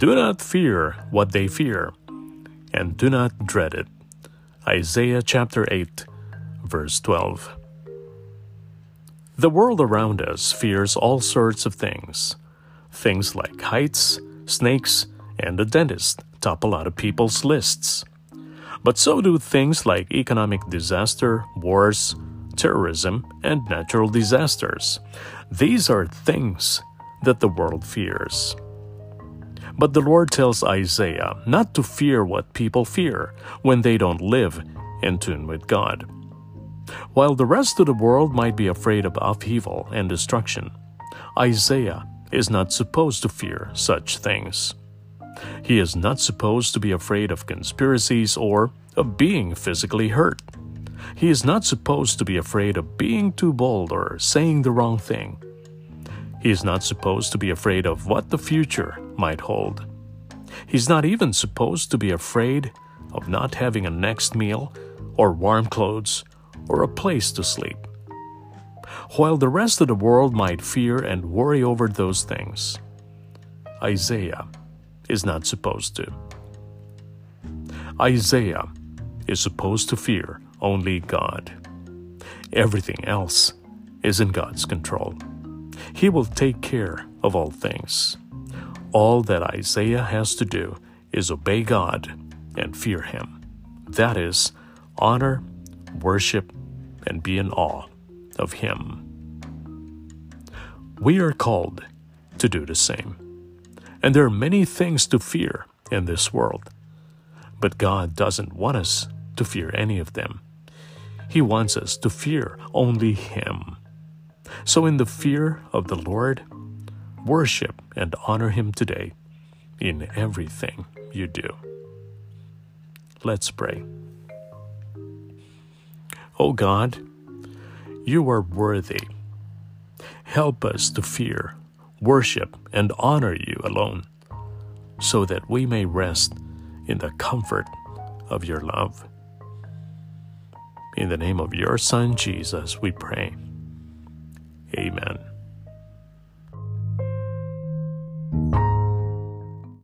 Do not fear what they fear, and do not dread it. Isaiah chapter 8, verse 12. The world around us fears all sorts of things. Things like heights, snakes, and a dentist top a lot of people's lists. But so do things like economic disaster, wars, terrorism, and natural disasters. These are things that the world fears. But the Lord tells Isaiah not to fear what people fear when they don't live in tune with God. While the rest of the world might be afraid of upheaval and destruction, Isaiah is not supposed to fear such things. He is not supposed to be afraid of conspiracies or of being physically hurt. He is not supposed to be afraid of being too bold or saying the wrong thing. He is not supposed to be afraid of what the future might hold. He's not even supposed to be afraid of not having a next meal or warm clothes or a place to sleep. While the rest of the world might fear and worry over those things, Isaiah is not supposed to. Isaiah is supposed to fear only God. Everything else is in God's control. He will take care of all things. All that Isaiah has to do is obey God and fear Him. That is, honor, worship, and be in awe of Him. We are called to do the same. And there are many things to fear in this world. But God doesn't want us to fear any of them. He wants us to fear only Him. So, in the fear of the Lord, worship and honor Him today in everything you do. Let's pray. Oh God, you are worthy. Help us to fear, worship, and honor you alone, so that we may rest in the comfort of your love. In the name of your Son, Jesus, we pray. Amen.